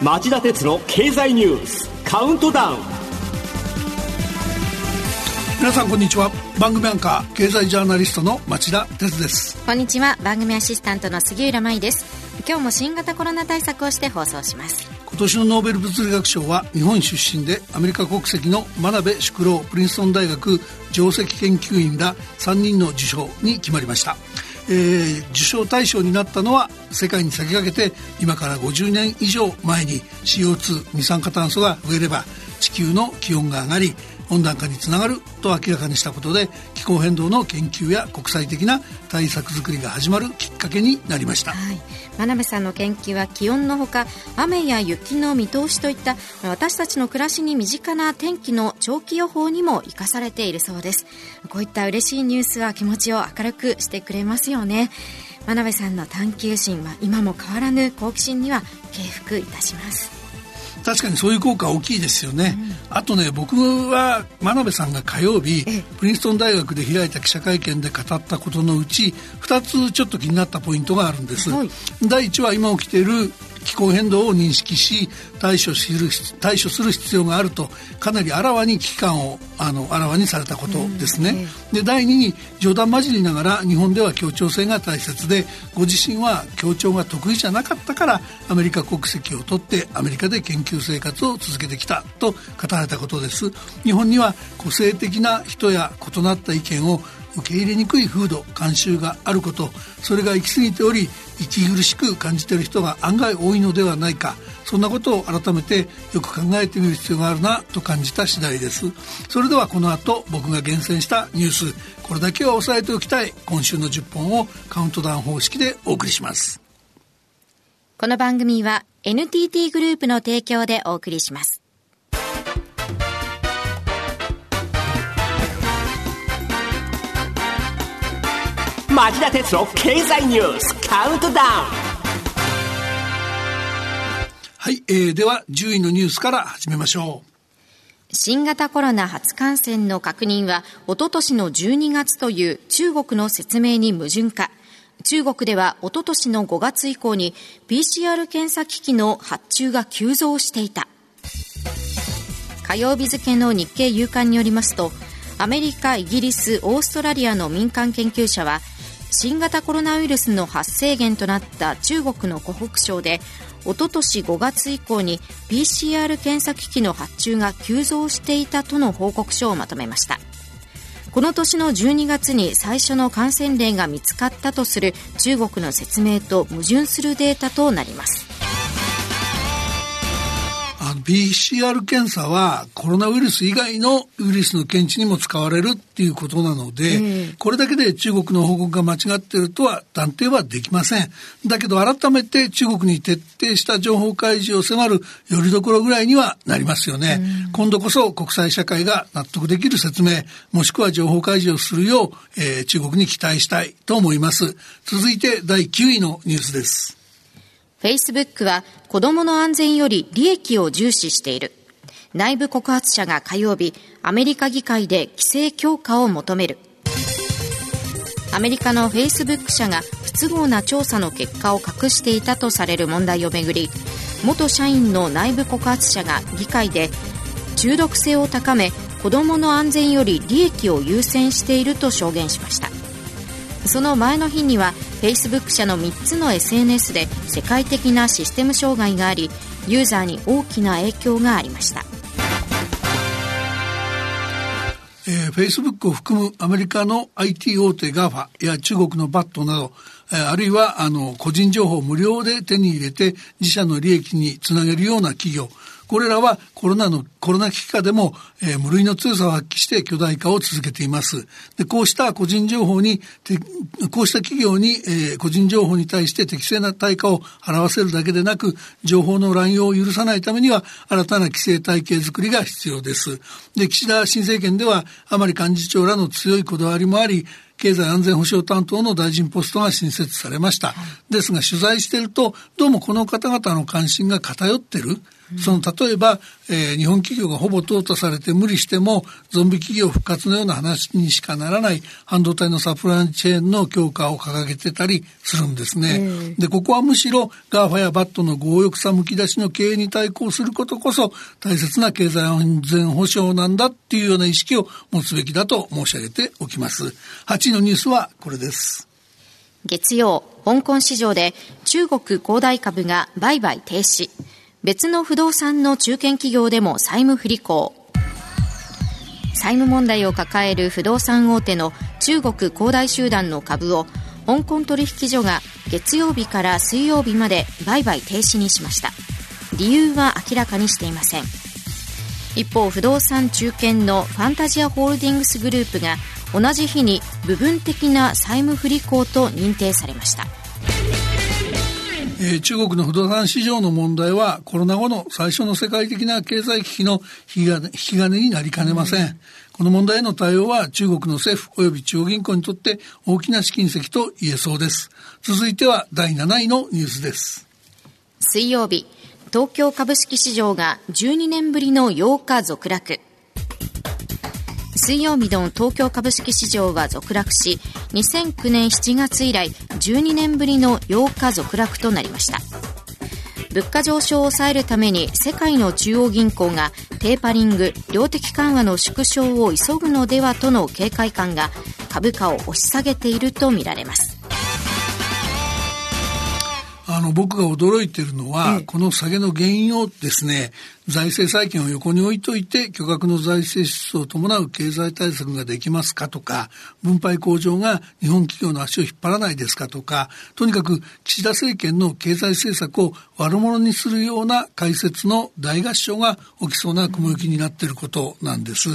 町田鉄の経済ニュースカウントダウン。皆さんこんにちは。番組アンカー経済ジャーナリストの町田鉄です。こんにちは。番組アシスタントの杉浦舞です。今日も新型コロナ対策をして放送します。今年のノーベル物理学賞は日本出身でアメリカ国籍の真鍋淑郎プリンストン大学上席研究員ら3人の受賞に決まりましたえー、受賞対象になったのは世界に先駆けて今から50年以上前に CO2 二酸化炭素が増えれば地球の気温が上がり温暖化につながると明らかにしたことで気候変動の研究や国際的な対策づくりが始まるきっかけになりました、はい、真鍋さんの研究は気温のほか雨や雪の見通しといった私たちの暮らしに身近な天気の長期予報にも生かされているそうです。こういった嬉しいニュースは気持ちを明るくしてくれますよね。真鍋さんの探求心は今も変わらぬ好奇心には敬服いたします。確かにそういう効果大きいですよね、うん、あとね僕は真鍋さんが火曜日プリンストン大学で開いた記者会見で語ったことのうち2つちょっと気になったポイントがあるんです、はい、第1は今起きている気候変動を認識し対処する対処する必要があるとかなりあらわに危機感をあのあらわにされたことですね。で第2に冗談交じりながら日本では協調性が大切でご自身は協調が得意じゃなかったからアメリカ国籍を取ってアメリカで研究生活を続けてきたと語られたことです。日本には個性的な人や異なった意見を受け入れにくい風土慣習があることそれが行き過ぎており息苦しく感じている人が案外多いのではないかそんなことを改めてよく考えてみる必要があるなと感じた次第です。それではこの後僕が厳選したニュースこれだけは押さえておきたい今週の10本をカウントダウン方式でお送りします。この番組は NTT グループの提供でお送りします。町田鉄の経済ニュースカウントダウン。はい、えー、では10位のニュースから始めましょう。新型コロナ初感染の確認はおととしの12月という中国の説明に矛盾か中国ではおととしの5月以降に PCR 検査機器の発注が急増していた。火曜日付の日経夕刊によりますとアメリカ、イギリス、オーストラリアの民間研究者は新型コロナウイルスの発生源となった中国の湖北省でおととし5月以降に PCR 検査機器の発注が急増していたとの報告書をまとめました。この年の12月に最初の感染例が見つかったとする中国の説明と矛盾するデータとなります。PCR 検査はコロナウイルス以外のウイルスの検知にも使われるっていうことなので、うん、これだけで中国の報告が間違っているとは断定はできません。だけど改めて中国に徹底した情報開示を迫るよりどころぐらいにはなりますよね、うん、今度こそ国際社会が納得できる説明、もしくは情報開示をするよう、えー、中国に期待したいと思います。続いて第9位のニュースです。Facebook は子供の安全より利益を重視している。内部告発者が火曜日、アメリカ議会で規制強化を求める。アメリカの Facebook 社が不都合な調査の結果を隠していたとされる問題をめぐり、元社員の内部告発者が議会で中毒性を高め子どもの安全より利益を優先していると証言しましたその前の日には Facebook 社の3つの SNS で世界的なシステム障害がありユーザーに大きな影響がありました。えー、Facebook を含むアメリカの IT 大手 GAFA や中国のバットなど、えー、あるいはあの個人情報を無料で手に入れて自社の利益につなげるような企業。これらはコロナの、コロナ危機下でも、えー、無類の強さを発揮して巨大化を続けています。で、こうした個人情報に、こうした企業に、えー、個人情報に対して適正な対価を払わせるだけでなく、情報の乱用を許さないためには、新たな規制体系づくりが必要です。で、岸田新政権では、甘利幹事長らの強いこだわりもあり、経済安全保障担当の大臣ポストが新設されました。ですが取材していると、どうもこの方々の関心が偏っている。その例えば、えー、日本企業がほぼ淘汰されて無理してもゾンビ企業復活のような話にしかならない半導体のサプライチェーンの強化を掲げてたりするんですね。でここはむしろ GAFA やバットの強欲さむき出しの経営に対抗することこそ大切な経済安全保障なんだっていうような意識を持つべきだと申し上げておきます。8位のニュースはこれです。月曜、香港市場で中国恒大株が売買停止。別の不動産の中堅企業でも債務不履行。債務問題を抱える不動産大手の中国恒大集団の株を香港取引所が月曜日から水曜日まで売買停止にしました。理由は明らかにしていません。一方不動産中堅のファンタジアホールディングスグループが同じ日に部分的な債務不履行と認定されました。えー、中国の不動産市場の問題はコロナ後の最初の世界的な経済危機の引き金になりかねません。うん、この問題への対応は中国の政府及び中央銀行にとって大きな試金石と言えそうです。続いては第7位のニュースです。水曜日、東京株式市場が12年ぶりの8日続落。水曜日の東京株式市場は続落し2009年7月以来12年ぶりの8日続落となりました。物価上昇を抑えるために世界の中央銀行がテーパリング量的緩和の縮小を急ぐのではとの警戒感が株価を押し下げているとみられます。あの僕が驚いているのは、この下げの原因をですね財政再建を横に置いといて巨額の財政支出を伴う経済対策ができますかとか分配向上が日本企業の足を引っ張らないですかとかとにかく岸田政権の経済政策を悪者にするような解説の大合唱が起きそうな雲行きになっていることなんです、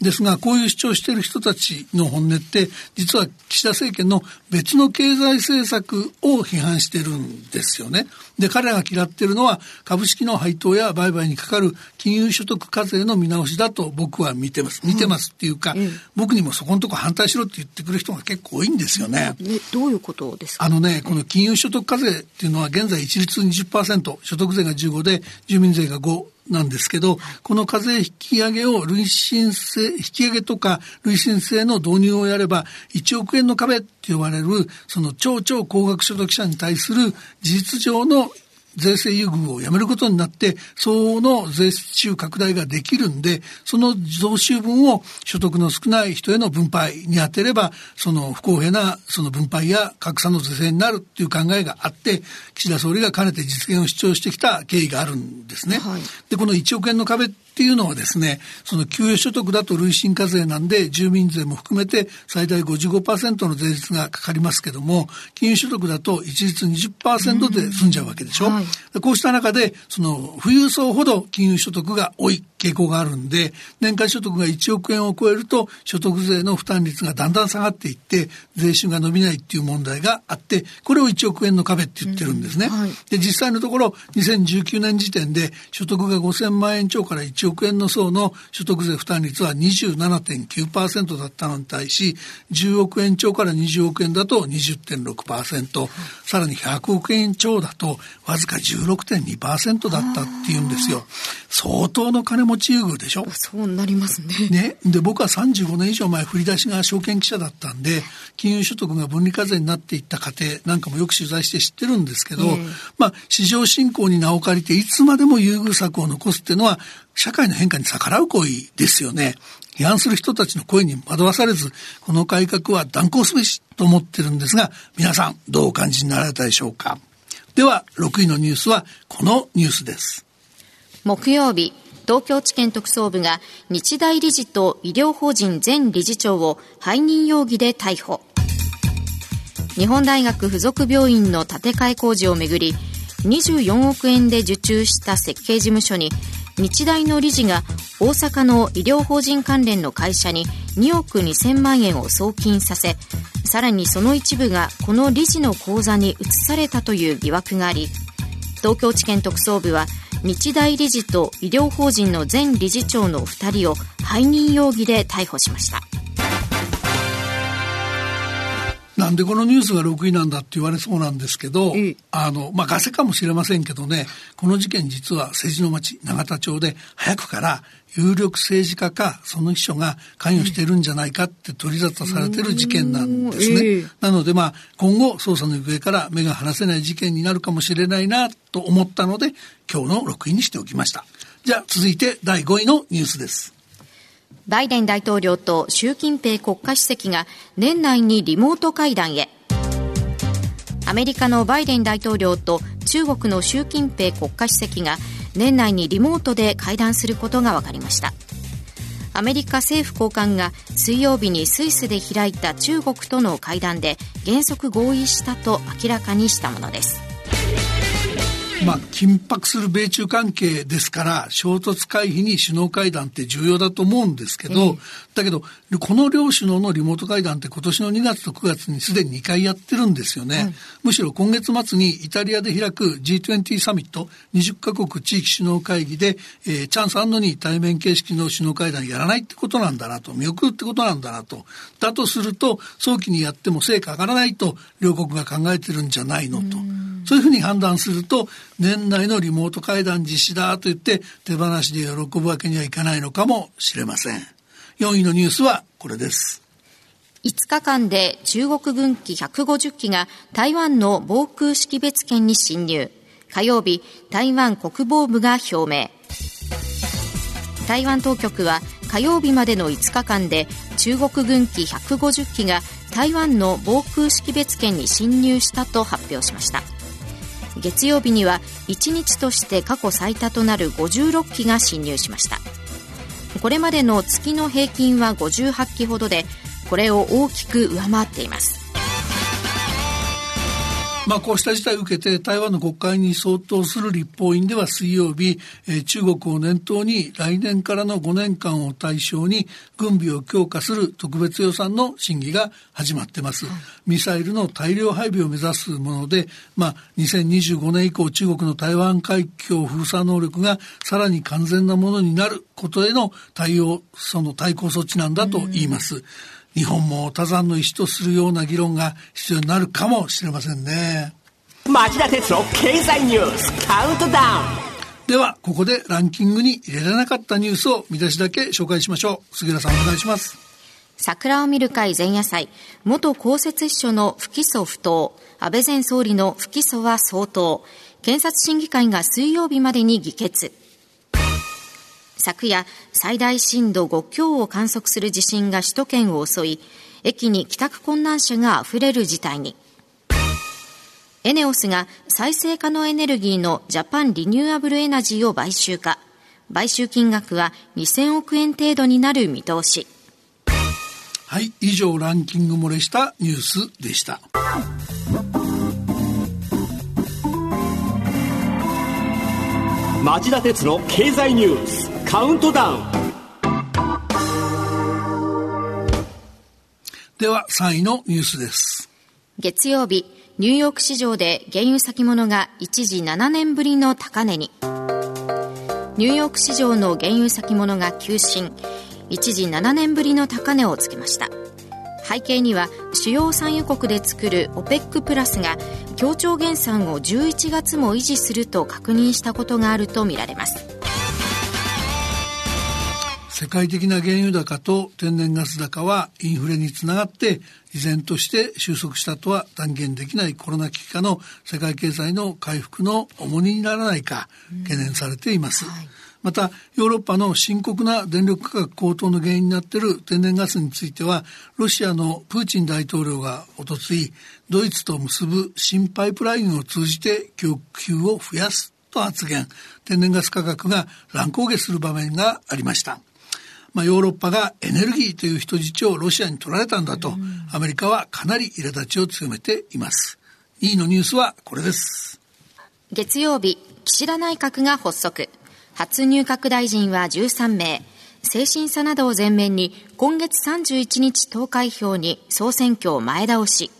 ですがこういう主張している人たちの本音って実は岸田政権の別の経済政策を批判してるんですよね。で彼らが嫌っているのは株式の配当や売買にかかる金融所得課税の見直しだと僕は見てます。見てますっていうか、うん、僕にもそこのとこ反対しろって言ってくる人が結構多いんですよね。どういうことですか？あのね、この金融所得課税っていうのは現在一律20%、所得税が15で住民税が5、なんですけど、この課税引き上げを累進性、引き上げとか累進性の導入をやれば、1億円の壁って呼ばれる、その超超高額所得者に対する事実上の税制優遇をやめることになって、相応の税収拡大ができるんで、その増収分を所得の少ない人への分配に当てれば、その不公平なその分配や格差の是正になるっていう考えがあって、岸田総理がかねて実現を主張してきた経緯があるんですね。はい、で、この1億円の壁っていうのはですね、その給与所得だと累進課税なんで、住民税も含めて最大55%の税率がかかりますけども、金融所得だと一律20%で済んじゃうわけでしょ。はい、こうした中で、その富裕層ほど金融所得が多い傾向があるんで、年間所得が1億円を超えると所得税の負担率がだんだん下がっていって、税収が伸びないっていう問題があって、これを1億円の壁って言ってるんですね。うんはい、で、実際のところ、2019年時点で所得が5000万円超から1億円の層の所得税負担率は27.9%だったのに対し、10億円超から20億円だと20.6%、さらに100億円超だとわずか16.2%だったっていうんですよ。相当の金持ち優遇でしょ？そうなりますね。ね。で、僕は35年以上前振り出しが証券記者だったんで、金融所得が分離課税になっていった過程なんかもよく取材して知ってるんですけど、えー、まあ、市場振興に名を借りていつまでも優遇策を残すっていうのは、社会の変化に逆らう行為ですよね。批判する人たちの声に惑わされず、この改革は断行すべしと思ってるんですが、皆さんどうお感じになられたでしょうか。では、6位のニュースはこのニュースです。木曜日、東京地検特捜部が日大理事と医療法人前理事長を背任容疑で逮捕。日本大学附属病院の建て替え工事をめぐり、24億円で受注した設計事務所に日大の理事が大阪の医療法人関連の会社に2億2000万円を送金させさらにその一部がこの理事の口座に移されたという疑惑があり東京地検特捜部は日大理事と医療法人の前理事長の2人を背任容疑で逮捕しました。んでこのニュースが6位なんだって言われそうなんですけど、うんあの、まあ、ガセかもしれませんけどね、この事件実は政治の町、永田町で早くから有力政治家かその秘書が関与しているんじゃないかって取り沙汰されてる事件なんですね。ええなのでまあ今後捜査の行方から目が離せない事件になるかもしれないなと思ったので今日の6位にしておきました。じゃあ続いて第5位のニュースです。バイデン大統領と習近平国家主席が年内にリモート会談へ。アメリカのバイデン大統領と中国の習近平国家主席が年内にリモートで会談することが分かりました。アメリカ政府高官が水曜日にスイスで開いた中国との会談で原則合意したと明らかにしたものです。まあ、緊迫する米中関係ですから、衝突回避に首脳会談って重要だと思うんですけど、だけど、この両首脳のリモート会談って今年の2月と9月にすでに2回やってるんですよね。むしろ今月末にイタリアで開く G20 サミット20カ国地域首脳会議で、えーチャンスあんのに対面形式の首脳会談やらないってことなんだなと、見送るってことなんだなと。だとすると、早期にやっても成果上がらないと両国が考えてるんじゃないのと。そういうふうに判断すると、年内のリモート会談実施だと言って手放しで喜ぶわけにはいかないのかもしれません。4位のニュースはこれです。5日間で中国軍機150機が台湾の防空識別圏に侵入火曜日台湾国防部が表明台湾当局は火曜日までの5日間で中国軍機150機が台湾の防空識別圏に侵入したと発表しました月曜日には1日として過去最多となる56機が侵入しました。これまでの月の平均は58機ほどでこれを大きく上回っています。まあこうした事態を受けて台湾の国会に相当する立法院では水曜日、えー中国を念頭に来年からの5年間を対象に軍備を強化する特別予算の審議が始まってます。ミサイルの大量配備を目指すもので、まあ2025年以降中国の台湾海峡封鎖能力がさらに完全なものになることへの対応、その対抗措置なんだと言います。日本も他山の石とするような議論が必要になるかもしれませんね。町田鉄郎経済ニュースカウントダウンでは、ここでランキングに入れられなかったニュースを見出しだけ紹介しましょう。杉浦さんお願いします。桜を見る会前夜祭元公設秘書の不起訴不当安倍前総理の不起訴は相当検察審議会が水曜日までに議決昨夜最大震度5強を観測する地震が首都圏を襲い駅に帰宅困難者が溢れる事態に。エネオスが再生可能エネルギーのジャパンリニューアブルエナジーを買収か。買収金額は2000億円程度になる見通し。はい、以上ランキング漏れしたニュースでした。町田鉄郎経済ニュースカウントダウンでは、3位のニュースです。月曜日、ニューヨーク市場で原油先物が一時7年ぶりの高値に。ニューヨーク市場の原油先物が急進、一時7年ぶりの高値をつけました。背景には主要産油国で作る OPEC プラスが協調減産を11月も維持すると確認したことがあるとみられます。世界的な原油高と天然ガス高はインフレにつながって依然として収束したとは断言できないコロナ危機下の世界経済の回復の重荷にならないか懸念されています。またヨーロッパの深刻な電力価格高騰の原因になっている天然ガスについてはロシアのプーチン大統領がおとついドイツと結ぶ新パイプラインを通じて供給を増やすと発言天然ガス価格が乱高下する場面がありました。まあ、ヨーロッパがエネルギーという人質をロシアに取られたんだと、アメリカはかなり苛立ちを強めています。2位のニュースはこれです。月曜日、岸田内閣が発足。初入閣大臣は13名。精神差などを前面に今月31日投開票に総選挙を前倒し。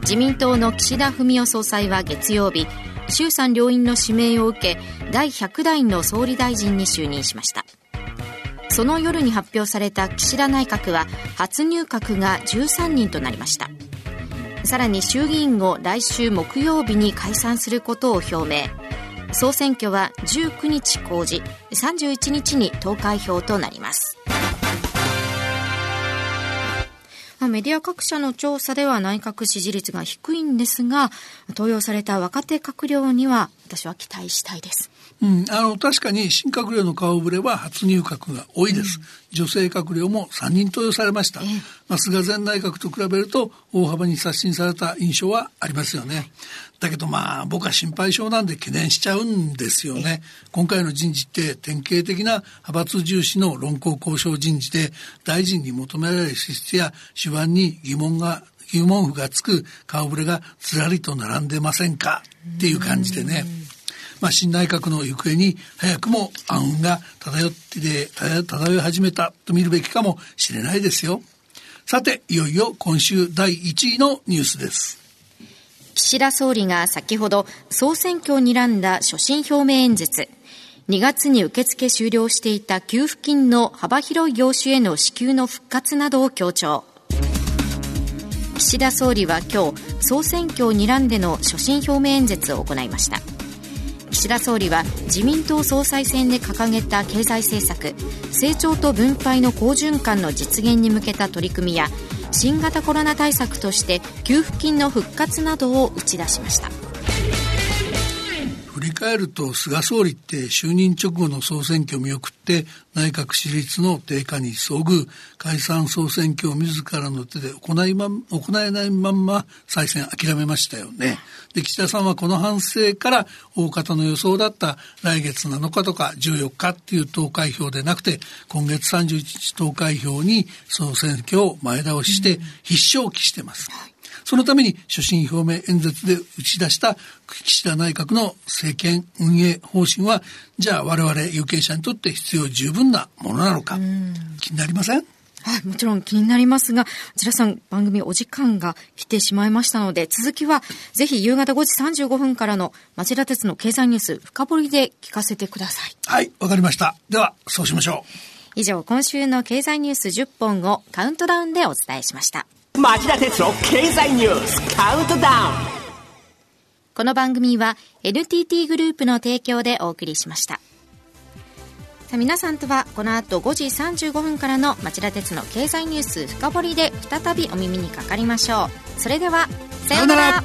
自民党の岸田文雄総裁は月曜日、衆参両院の指名を受け、第100代の総理大臣に就任しました。その夜に発表された岸田内閣は初入閣が13人となりました。さらに衆議院を来週木曜日に解散することを表明。総選挙は19日公示31日に投開票となります。メディア各社の調査では内閣支持率が低いんですが登用された若手閣僚には私は期待したいです。うん、あの確かに新閣僚の顔ぶれは初入閣が多いです、うん、女性閣僚も3人登用されました、えまあ、菅前内閣と比べると大幅に刷新された印象はありますよね。だけどまあ僕は心配性なんで懸念しちゃうんですよね。今回の人事って典型的な派閥重視の論功交渉人事で大臣に求められる資質や手腕に疑問が疑問符がつく顔ぶれがずらりと並んでませんか？っていう感じでね。まあ、新内閣の行方に早くも暗雲が漂って漂い始めたと見るべきかもしれないですよ。さて、いよいよ今週第1位のニュースです。岸田総理が先ほど総選挙を睨んだ所信表明演説。2月に受付終了していた給付金の幅広い業種への支給の復活などを強調。岸田総理は今日、総選挙を睨んでの所信表明演説を行いました。岸田総理は自民党総裁選で掲げた経済政策成長と分配の好循環の実現に向けた取り組みや新型コロナ対策として給付金の復活などを打ち出しました。り返ると菅総理って就任直後の総選挙を見送って内閣支持率の低下に遭遇解散総選挙を自らの手で行いま行えないまんま再選諦めましたよね。で岸田さんはこの反省から大方の予想だった来月7日とか14日っていう投開票でなくて今月31日投開票に総選挙を前倒しして必勝期してます。そのために所信表明演説で打ち出した岸田内閣の政権運営方針は、じゃあ我々有権者にとって必要十分なものなのか、気になりません？はい、もちろん気になりますが、内田さん、番組お時間が来てしまいましたので、続きは、ぜひ夕方5時35分からの町田鉄の経済ニュース深掘りで聞かせてください。はい、わかりました。では、そうしましょう。以上、今週の経済ニュース10本をカウントダウンでお伝えしました。町田鉄の経済ニュースカウントダウン。この番組は NTT グループの提供でお送りしました。さあ皆さんとはこの後5時35分からの町田鉄の経済ニュース深掘りで再びお耳にかかりましょう。それではさようなら。